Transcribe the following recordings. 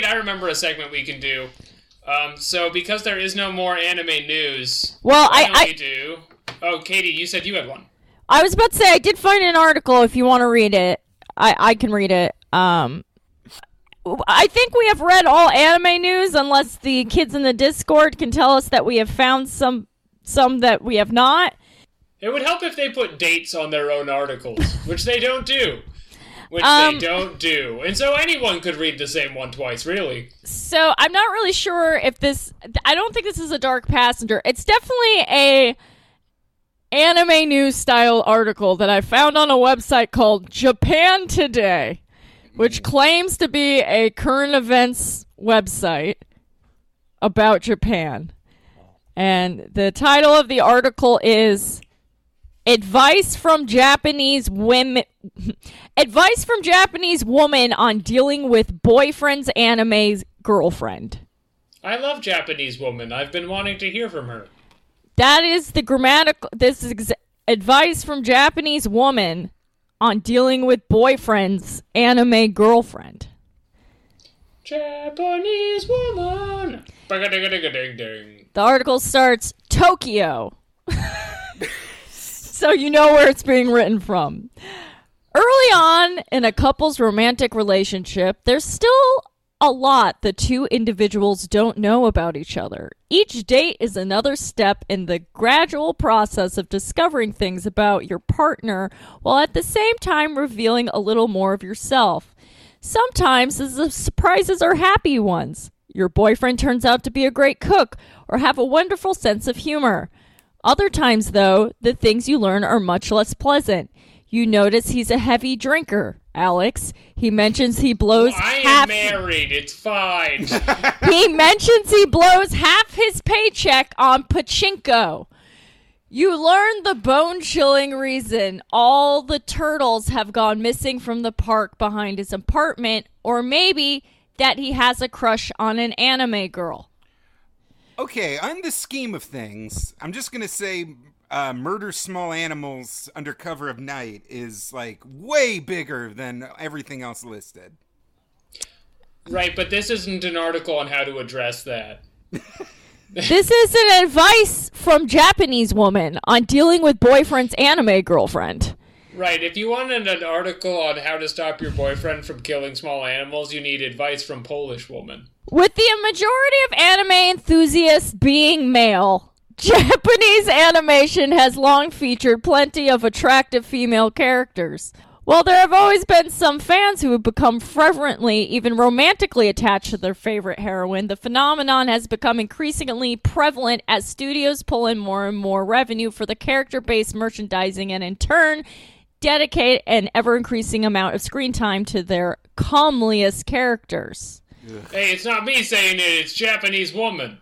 wait, I remember a segment we can do. Um, so because there is no more anime news, Well, I- I- do? Oh, Katie, you said you had one. I was about to say I did find an article. If you want to read it, I I can read it. Um, I think we have read all anime news, unless the kids in the Discord can tell us that we have found some some that we have not. It would help if they put dates on their own articles, which they don't do. Which Um, they don't do. And so anyone could read the same one twice, really. So I'm not really sure if this. I don't think this is a Dark Passenger. It's definitely a anime news style article that I found on a website called Japan Today, which claims to be a current events website about Japan. And the title of the article is Advice from Japanese Women Advice from Japanese Woman on Dealing with Boyfriend's Anime's Girlfriend. I love Japanese woman. I've been wanting to hear from her. That is the grammatical this is ex- advice from Japanese woman on dealing with boyfriend's anime girlfriend. Japanese woman. The article starts Tokyo. so you know where it's being written from. Early on in a couple's romantic relationship, there's still a lot the two individuals don't know about each other. Each date is another step in the gradual process of discovering things about your partner while at the same time revealing a little more of yourself. Sometimes the surprises are happy ones. Your boyfriend turns out to be a great cook or have a wonderful sense of humor. Other times, though, the things you learn are much less pleasant. You notice he's a heavy drinker, Alex. He mentions he blows I am half. married. It's fine. he mentions he blows half his paycheck on pachinko. You learn the bone chilling reason all the turtles have gone missing from the park behind his apartment, or maybe that he has a crush on an anime girl. Okay, on the scheme of things, I'm just gonna say, uh, murder small animals under cover of night is like way bigger than everything else listed. right, but this isn't an article on how to address that. This is an advice from Japanese woman on dealing with boyfriend's anime girlfriend. Right, if you wanted an article on how to stop your boyfriend from killing small animals, you need advice from Polish woman. With the majority of anime enthusiasts being male, Japanese animation has long featured plenty of attractive female characters. While there have always been some fans who have become fervently, even romantically attached to their favorite heroine, the phenomenon has become increasingly prevalent as studios pull in more and more revenue for the character based merchandising and, in turn, dedicate an ever increasing amount of screen time to their comeliest characters. Hey, it's not me saying it, it's Japanese woman.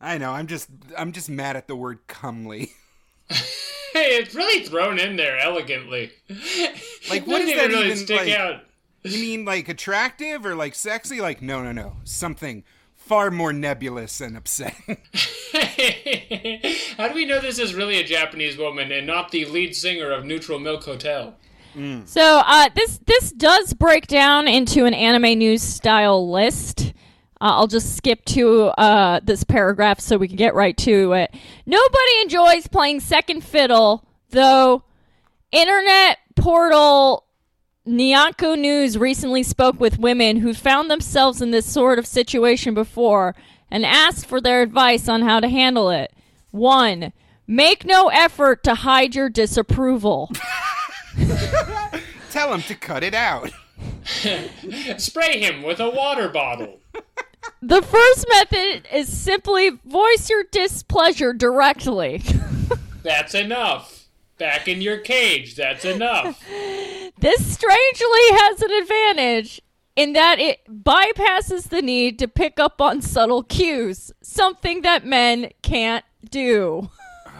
I know. I'm just I'm just mad at the word comely. Hey, it's really thrown in there elegantly. Like, what that even really even, stick like- out? You mean like attractive or like sexy? Like no, no, no. Something far more nebulous and upsetting. How do we know this is really a Japanese woman and not the lead singer of Neutral Milk Hotel? So uh, this this does break down into an anime news style list. Uh, I'll just skip to uh, this paragraph so we can get right to it. Nobody enjoys playing second fiddle, though. Internet portal Nyanko News recently spoke with women who found themselves in this sort of situation before and asked for their advice on how to handle it. One, make no effort to hide your disapproval. Tell him to cut it out. Spray him with a water bottle. The first method is simply voice your displeasure directly. That's enough. Back in your cage. That's enough. this strangely has an advantage in that it bypasses the need to pick up on subtle cues, something that men can't do.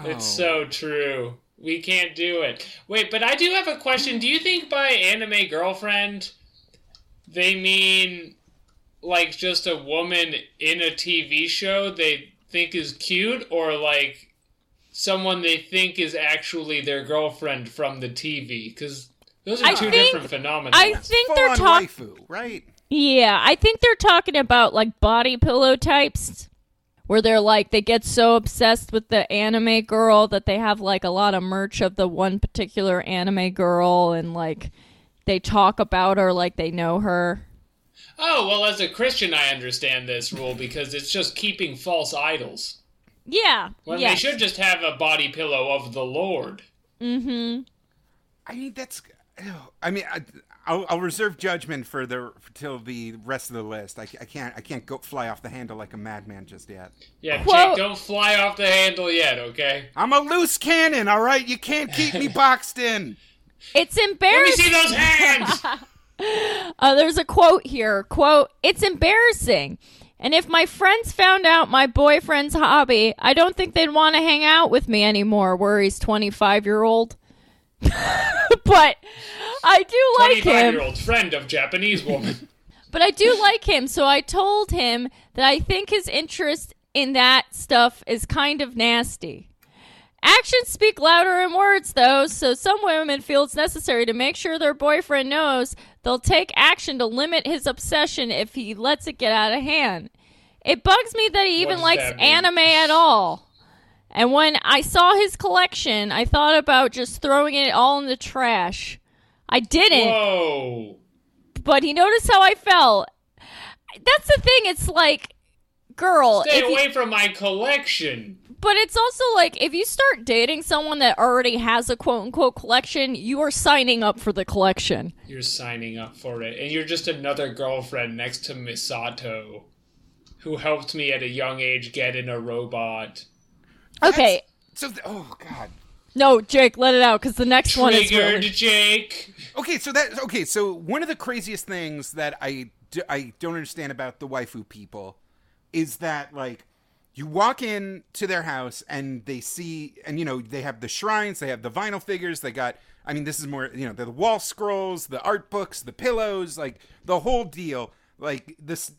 It's so true. We can't do it. Wait, but I do have a question. Do you think by anime girlfriend they mean like just a woman in a TV show they think is cute or like someone they think is actually their girlfriend from the TV? Cuz those are I two think- different phenomena. I think Full they're talking. right? Yeah, I think they're talking about like body pillow types where they're like they get so obsessed with the anime girl that they have like a lot of merch of the one particular anime girl and like they talk about her like they know her. Oh, well, as a Christian, I understand this rule because it's just keeping false idols. Yeah. When yes. they should just have a body pillow of the Lord. Mm-hmm. I mean, that's. I mean, I, I'll, I'll reserve judgment for the till the rest of the list. I, I can't. I can't go fly off the handle like a madman just yet. Yeah, Quote- Jake, don't fly off the handle yet, okay? I'm a loose cannon. All right, you can't keep me boxed in. It's embarrassing. Let me see those hands! Uh, there's a quote here. Quote, it's embarrassing. And if my friends found out my boyfriend's hobby, I don't think they'd want to hang out with me anymore, worries 25 year old. but I do like 25 him. year old friend of Japanese woman. But I do like him, so I told him that I think his interest in that stuff is kind of nasty. Actions speak louder than words, though, so some women feel it's necessary to make sure their boyfriend knows they'll take action to limit his obsession if he lets it get out of hand. It bugs me that he even does likes that anime at all. And when I saw his collection, I thought about just throwing it all in the trash. I didn't Whoa. but he noticed how I felt. That's the thing. It's like, girl, Stay if you- away from my collection. but it's also like if you start dating someone that already has a quote unquote collection, you are signing up for the collection. You're signing up for it, and you're just another girlfriend next to Misato, who helped me at a young age get in a robot. Okay, So, th- oh god. no, Jake, let it out because the next one is Triggered, really. Jake. Okay, so that okay, so one of the craziest things that I do, I don't understand about the waifu people is that like you walk in to their house and they see and you know they have the shrines, they have the vinyl figures, they got I mean this is more you know the wall scrolls, the art books, the pillows, like the whole deal. Like this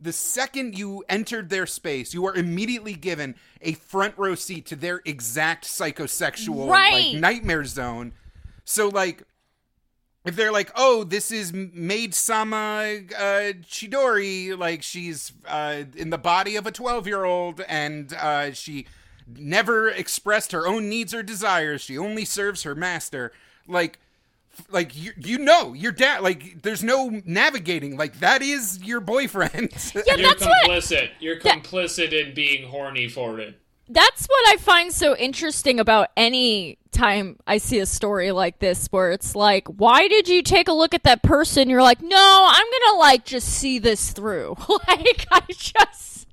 the second you entered their space, you are immediately given a front row seat to their exact psychosexual Right. like nightmare zone. So like if they're like, "Oh, this is Maid Sama uh, Chidori," like she's uh, in the body of a twelve-year-old, and uh, she never expressed her own needs or desires. She only serves her master. Like, like you, you know, your dad. Like, there's no navigating. Like, that is your boyfriend. Yeah, You're that's what complicit. You're That- complicit in being horny for it. that's what I find so interesting about any time I see a story like this where it's like, why did you take a look at that person? You're like, no, I'm gonna like just see this through. like I just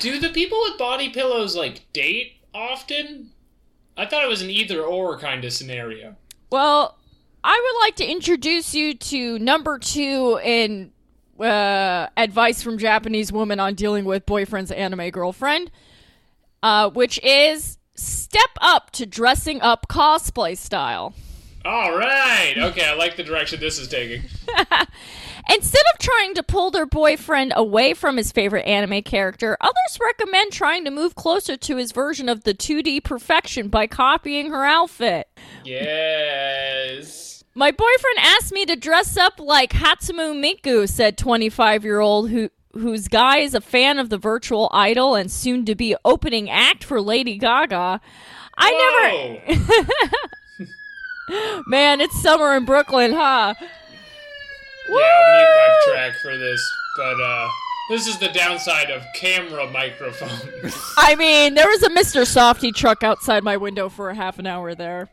Do the people with body pillows like date often? I thought it was an either or kind of scenario. Well, I would like to introduce you to number two in uh, advice from Japanese woman on dealing with boyfriend's anime girlfriend, uh, which is step up to dressing up cosplay style. All right. Okay, I like the direction this is taking. Instead of trying to pull their boyfriend away from his favorite anime character, others recommend trying to move closer to his version of the 2D perfection by copying her outfit. Yes. My boyfriend asked me to dress up like Hatsune Miku, said 25 year old who whose guy is a fan of the virtual idol and soon to be opening act for Lady Gaga. I never Man, it's summer in Brooklyn, huh? Yeah, I'll mute my track for this, but uh, this is the downside of camera microphones. I mean, there was a Mr. Softee truck outside my window for a half an hour there.